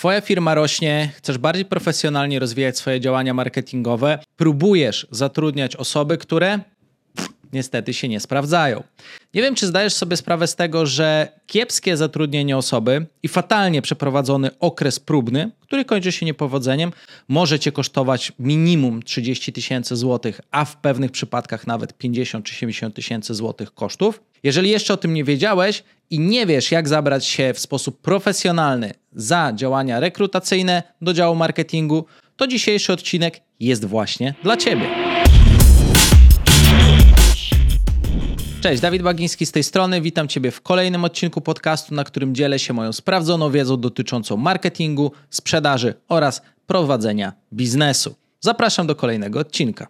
Twoja firma rośnie, chcesz bardziej profesjonalnie rozwijać swoje działania marketingowe, próbujesz zatrudniać osoby, które niestety się nie sprawdzają. Nie wiem, czy zdajesz sobie sprawę z tego, że kiepskie zatrudnienie osoby i fatalnie przeprowadzony okres próbny, który kończy się niepowodzeniem, może cię kosztować minimum 30 tysięcy złotych, a w pewnych przypadkach nawet 50 czy 70 tysięcy złotych kosztów. Jeżeli jeszcze o tym nie wiedziałeś i nie wiesz, jak zabrać się w sposób profesjonalny za działania rekrutacyjne do działu marketingu, to dzisiejszy odcinek jest właśnie dla Ciebie. Cześć, Dawid Bagiński z tej strony. Witam Ciebie w kolejnym odcinku podcastu, na którym dzielę się moją sprawdzoną wiedzą dotyczącą marketingu, sprzedaży oraz prowadzenia biznesu. Zapraszam do kolejnego odcinka.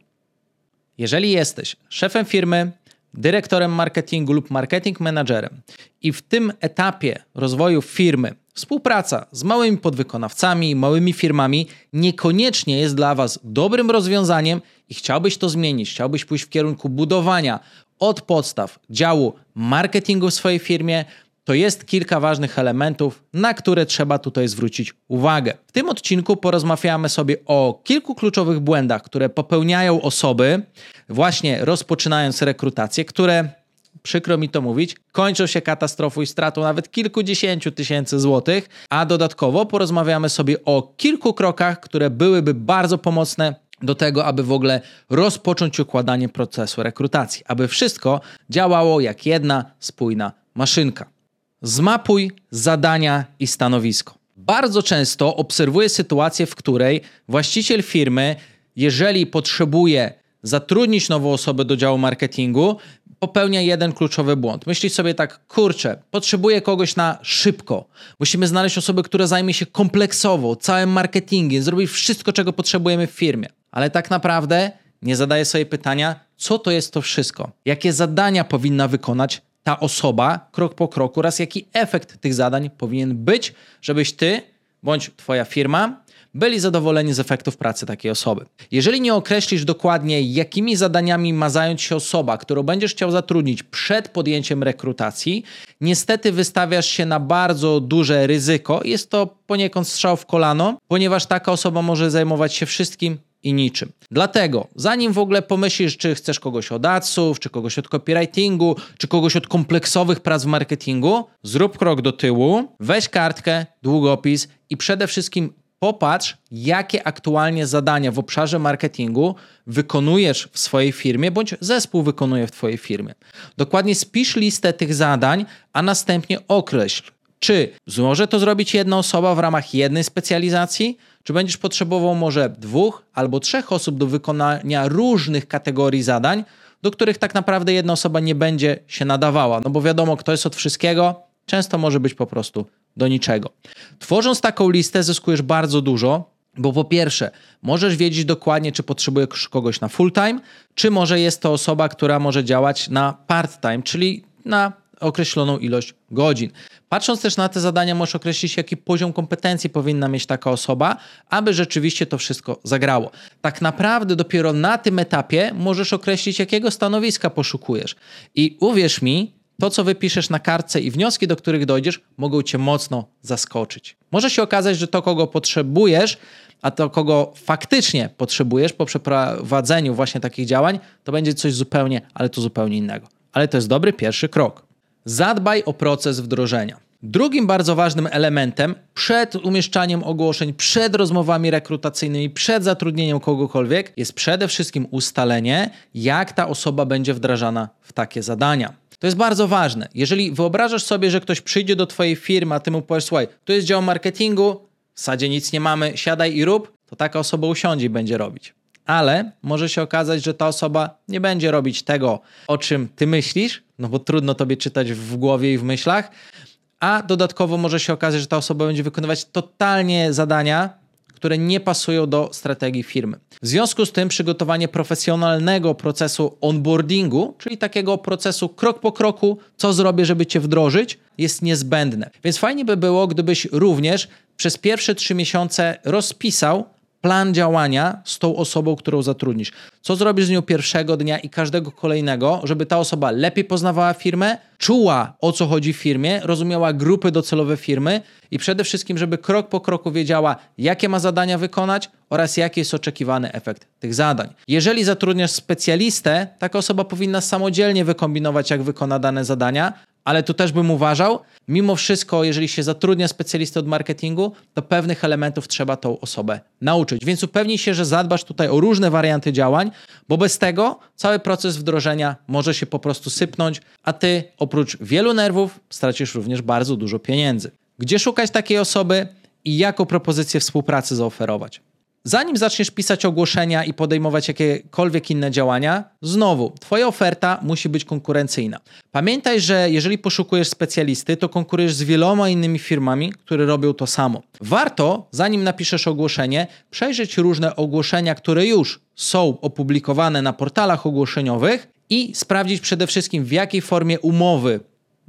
Jeżeli jesteś szefem firmy, dyrektorem marketingu lub marketing managerem i w tym etapie rozwoju firmy współpraca z małymi podwykonawcami, małymi firmami niekoniecznie jest dla Was dobrym rozwiązaniem i chciałbyś to zmienić, chciałbyś pójść w kierunku budowania od podstaw działu marketingu w swojej firmie, to jest kilka ważnych elementów, na które trzeba tutaj zwrócić uwagę. W tym odcinku porozmawiamy sobie o kilku kluczowych błędach, które popełniają osoby, właśnie rozpoczynając rekrutację, które przykro mi to mówić, kończą się katastrofą i stratą nawet kilkudziesięciu tysięcy złotych, a dodatkowo porozmawiamy sobie o kilku krokach, które byłyby bardzo pomocne do tego, aby w ogóle rozpocząć układanie procesu rekrutacji, aby wszystko działało jak jedna spójna maszynka. Zmapuj zadania i stanowisko. Bardzo często obserwuję sytuację, w której właściciel firmy, jeżeli potrzebuje zatrudnić nową osobę do działu marketingu, popełnia jeden kluczowy błąd. Myśli sobie tak, kurczę, potrzebuję kogoś na szybko. Musimy znaleźć osobę, która zajmie się kompleksowo, całym marketingiem, zrobi wszystko, czego potrzebujemy w firmie ale tak naprawdę nie zadaje sobie pytania, co to jest to wszystko, jakie zadania powinna wykonać ta osoba krok po kroku oraz jaki efekt tych zadań powinien być, żebyś ty bądź twoja firma byli zadowoleni z efektów pracy takiej osoby. Jeżeli nie określisz dokładnie, jakimi zadaniami ma zająć się osoba, którą będziesz chciał zatrudnić przed podjęciem rekrutacji, niestety wystawiasz się na bardzo duże ryzyko. Jest to poniekąd strzał w kolano, ponieważ taka osoba może zajmować się wszystkim i niczym. Dlatego, zanim w ogóle pomyślisz, czy chcesz kogoś od adsów, czy kogoś od copywritingu, czy kogoś od kompleksowych prac w marketingu, zrób krok do tyłu, weź kartkę, długopis i przede wszystkim popatrz, jakie aktualnie zadania w obszarze marketingu wykonujesz w swojej firmie, bądź zespół wykonuje w Twojej firmie. Dokładnie spisz listę tych zadań, a następnie określ, czy może to zrobić jedna osoba w ramach jednej specjalizacji, czy będziesz potrzebował może dwóch albo trzech osób do wykonania różnych kategorii zadań, do których tak naprawdę jedna osoba nie będzie się nadawała? No bo wiadomo, kto jest od wszystkiego, często może być po prostu do niczego. Tworząc taką listę, zyskujesz bardzo dużo, bo po pierwsze, możesz wiedzieć dokładnie, czy potrzebujesz kogoś na full time, czy może jest to osoba, która może działać na part time, czyli na określoną ilość godzin. Patrząc też na te zadania, możesz określić, jaki poziom kompetencji powinna mieć taka osoba, aby rzeczywiście to wszystko zagrało. Tak naprawdę dopiero na tym etapie możesz określić, jakiego stanowiska poszukujesz. I uwierz mi, to, co wypiszesz na kartce i wnioski, do których dojdziesz, mogą cię mocno zaskoczyć. Może się okazać, że to, kogo potrzebujesz, a to, kogo faktycznie potrzebujesz po przeprowadzeniu właśnie takich działań, to będzie coś zupełnie, ale to zupełnie innego. Ale to jest dobry pierwszy krok. Zadbaj o proces wdrożenia. Drugim bardzo ważnym elementem przed umieszczaniem ogłoszeń, przed rozmowami rekrutacyjnymi, przed zatrudnieniem kogokolwiek jest przede wszystkim ustalenie, jak ta osoba będzie wdrażana w takie zadania. To jest bardzo ważne. Jeżeli wyobrażasz sobie, że ktoś przyjdzie do Twojej firmy, a Ty mu powiesz, słuchaj, tu jest dział marketingu, w sadzie nic nie mamy, siadaj i rób, to taka osoba usiądzie i będzie robić. Ale może się okazać, że ta osoba nie będzie robić tego, o czym Ty myślisz, no bo trudno Tobie czytać w głowie i w myślach, a dodatkowo może się okazać, że ta osoba będzie wykonywać totalnie zadania, które nie pasują do strategii firmy. W związku z tym przygotowanie profesjonalnego procesu onboardingu, czyli takiego procesu krok po kroku, co zrobię, żeby cię wdrożyć, jest niezbędne. Więc fajnie by było, gdybyś również przez pierwsze trzy miesiące rozpisał plan działania z tą osobą, którą zatrudnisz. Co zrobisz z nią pierwszego dnia i każdego kolejnego, żeby ta osoba lepiej poznawała firmę, czuła o co chodzi w firmie, rozumiała grupy docelowe firmy i przede wszystkim, żeby krok po kroku wiedziała, jakie ma zadania wykonać oraz jaki jest oczekiwany efekt tych zadań. Jeżeli zatrudniasz specjalistę, taka osoba powinna samodzielnie wykombinować, jak wykona dane zadania, ale tu też bym uważał, mimo wszystko, jeżeli się zatrudnia specjalistę od marketingu, to pewnych elementów trzeba tą osobę nauczyć. Więc upewnij się, że zadbasz tutaj o różne warianty działań, bo bez tego cały proces wdrożenia może się po prostu sypnąć, a ty oprócz wielu nerwów stracisz również bardzo dużo pieniędzy. Gdzie szukać takiej osoby i jaką propozycję współpracy zaoferować? Zanim zaczniesz pisać ogłoszenia i podejmować jakiekolwiek inne działania, znowu, Twoja oferta musi być konkurencyjna. Pamiętaj, że jeżeli poszukujesz specjalisty, to konkurujesz z wieloma innymi firmami, które robią to samo. Warto, zanim napiszesz ogłoszenie, przejrzeć różne ogłoszenia, które już są opublikowane na portalach ogłoszeniowych i sprawdzić przede wszystkim, w jakiej formie umowy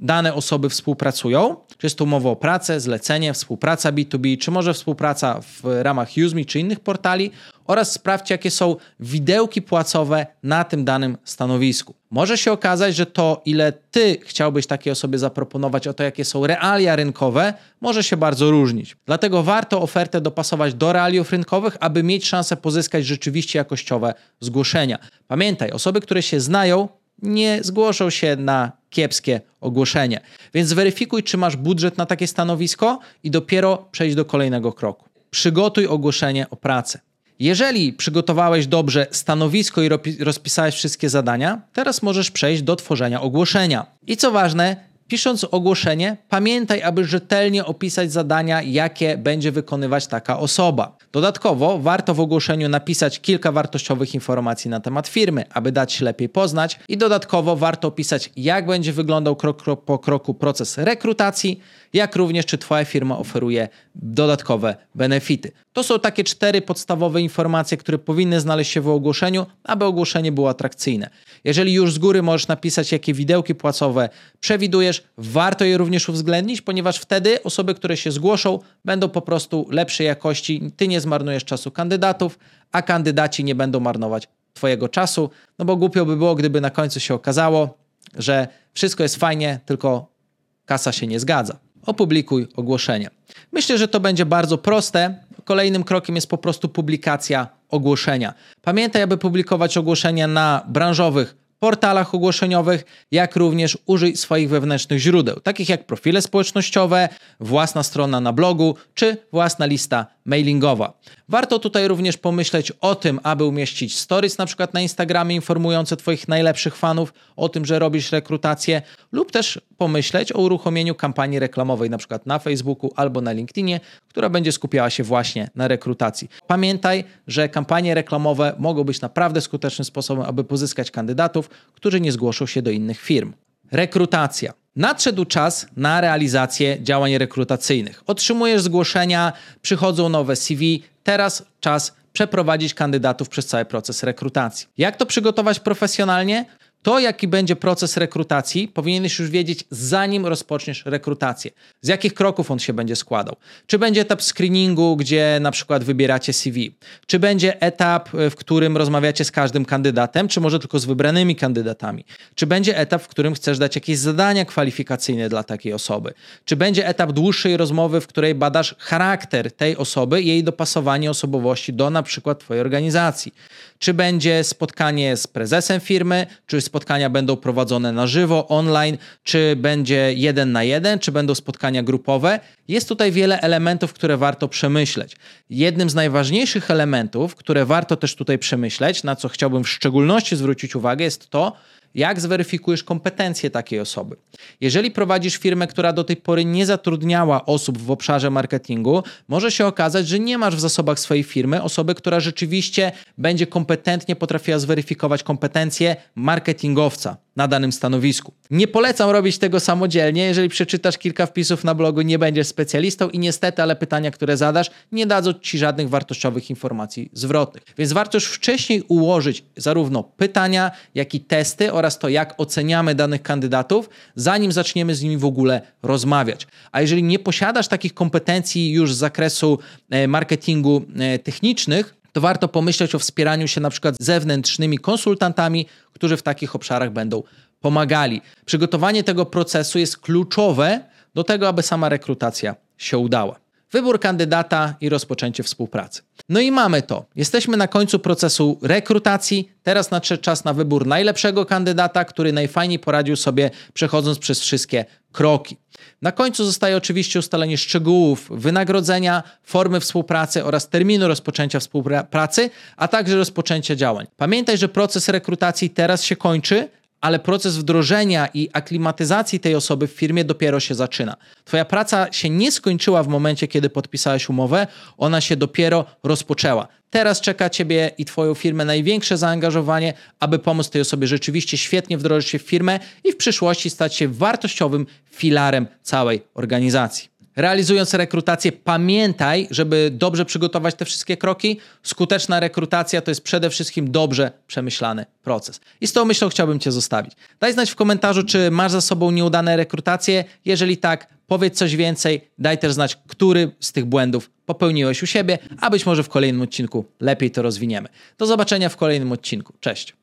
dane osoby współpracują, czy jest to umowa o pracę, zlecenie, współpraca B2B, czy może współpraca w ramach UseMe czy innych portali oraz sprawdźcie, jakie są widełki płacowe na tym danym stanowisku. Może się okazać, że to, ile ty chciałbyś takiej osobie zaproponować, o to, jakie są realia rynkowe, może się bardzo różnić. Dlatego warto ofertę dopasować do realiów rynkowych, aby mieć szansę pozyskać rzeczywiście jakościowe zgłoszenia. Pamiętaj, osoby, które się znają, nie zgłoszą się na kiepskie ogłoszenie. Więc zweryfikuj, czy masz budżet na takie stanowisko i dopiero przejdź do kolejnego kroku. Przygotuj ogłoszenie o pracę. Jeżeli przygotowałeś dobrze stanowisko i rozpisałeś wszystkie zadania, teraz możesz przejść do tworzenia ogłoszenia. I co ważne, Pisząc ogłoszenie, pamiętaj, aby rzetelnie opisać zadania, jakie będzie wykonywać taka osoba. Dodatkowo warto w ogłoszeniu napisać kilka wartościowych informacji na temat firmy, aby dać się lepiej poznać, i dodatkowo warto opisać, jak będzie wyglądał krok po kroku proces rekrutacji, jak również czy Twoja firma oferuje dodatkowe benefity. To są takie cztery podstawowe informacje, które powinny znaleźć się w ogłoszeniu, aby ogłoszenie było atrakcyjne. Jeżeli już z góry możesz napisać, jakie widełki płacowe przewidujesz, warto je również uwzględnić, ponieważ wtedy osoby, które się zgłoszą, będą po prostu lepszej jakości. Ty nie zmarnujesz czasu kandydatów, a kandydaci nie będą marnować Twojego czasu, no bo głupio by było, gdyby na końcu się okazało, że wszystko jest fajnie, tylko kasa się nie zgadza opublikuj ogłoszenie. Myślę, że to będzie bardzo proste. Kolejnym krokiem jest po prostu publikacja ogłoszenia. Pamiętaj, aby publikować ogłoszenia na branżowych portalach ogłoszeniowych, jak również użyj swoich wewnętrznych źródeł, takich jak profile społecznościowe, własna strona na blogu czy własna lista mailingowa. Warto tutaj również pomyśleć o tym, aby umieścić stories na przykład na Instagramie informujące Twoich najlepszych fanów o tym, że robisz rekrutację lub też pomyśleć o uruchomieniu kampanii reklamowej na przykład na Facebooku albo na LinkedInie, która będzie skupiała się właśnie na rekrutacji. Pamiętaj, że kampanie reklamowe mogą być naprawdę skutecznym sposobem, aby pozyskać kandydatów, którzy nie zgłoszą się do innych firm. Rekrutacja. Nadszedł czas na realizację działań rekrutacyjnych. Otrzymujesz zgłoszenia, przychodzą nowe CV, teraz czas przeprowadzić kandydatów przez cały proces rekrutacji. Jak to przygotować profesjonalnie? To, jaki będzie proces rekrutacji, powinieneś już wiedzieć, zanim rozpoczniesz rekrutację. Z jakich kroków on się będzie składał? Czy będzie etap screeningu, gdzie na przykład wybieracie CV? Czy będzie etap, w którym rozmawiacie z każdym kandydatem, czy może tylko z wybranymi kandydatami? Czy będzie etap, w którym chcesz dać jakieś zadania kwalifikacyjne dla takiej osoby? Czy będzie etap dłuższej rozmowy, w której badasz charakter tej osoby i jej dopasowanie osobowości do na przykład Twojej organizacji? Czy będzie spotkanie z prezesem firmy, czy spotkania będą prowadzone na żywo, online, czy będzie jeden na jeden, czy będą spotkania grupowe. Jest tutaj wiele elementów, które warto przemyśleć. Jednym z najważniejszych elementów, które warto też tutaj przemyśleć, na co chciałbym w szczególności zwrócić uwagę, jest to, jak zweryfikujesz kompetencje takiej osoby? Jeżeli prowadzisz firmę, która do tej pory nie zatrudniała osób w obszarze marketingu, może się okazać, że nie masz w zasobach swojej firmy osoby, która rzeczywiście będzie kompetentnie potrafiła zweryfikować kompetencje marketingowca na danym stanowisku. Nie polecam robić tego samodzielnie. Jeżeli przeczytasz kilka wpisów na blogu, nie będziesz specjalistą i niestety, ale pytania, które zadasz, nie dadzą ci żadnych wartościowych informacji zwrotnych. Więc warto już wcześniej ułożyć zarówno pytania, jak i testy oraz to, jak oceniamy danych kandydatów, zanim zaczniemy z nimi w ogóle rozmawiać. A jeżeli nie posiadasz takich kompetencji już z zakresu e, marketingu e, technicznych, to warto pomyśleć o wspieraniu się na przykład zewnętrznymi konsultantami, którzy w takich obszarach będą pomagali. Przygotowanie tego procesu jest kluczowe do tego, aby sama rekrutacja się udała. Wybór kandydata i rozpoczęcie współpracy. No i mamy to. Jesteśmy na końcu procesu rekrutacji. Teraz nadszedł czas na wybór najlepszego kandydata, który najfajniej poradził sobie przechodząc przez wszystkie kroki. Na końcu zostaje oczywiście ustalenie szczegółów wynagrodzenia, formy współpracy oraz terminu rozpoczęcia współpracy, a także rozpoczęcia działań. Pamiętaj, że proces rekrutacji teraz się kończy, ale proces wdrożenia i aklimatyzacji tej osoby w firmie dopiero się zaczyna. Twoja praca się nie skończyła w momencie, kiedy podpisałeś umowę, ona się dopiero rozpoczęła. Teraz czeka Ciebie i Twoją firmę największe zaangażowanie, aby pomóc tej osobie rzeczywiście świetnie wdrożyć się w firmę i w przyszłości stać się wartościowym filarem całej organizacji. Realizując rekrutację, pamiętaj, żeby dobrze przygotować te wszystkie kroki. Skuteczna rekrutacja to jest przede wszystkim dobrze przemyślany proces. I z tą myślą chciałbym Cię zostawić. Daj znać w komentarzu, czy masz za sobą nieudane rekrutacje. Jeżeli tak, powiedz coś więcej. Daj też znać, który z tych błędów popełniłeś u siebie, a być może w kolejnym odcinku lepiej to rozwiniemy. Do zobaczenia w kolejnym odcinku. Cześć.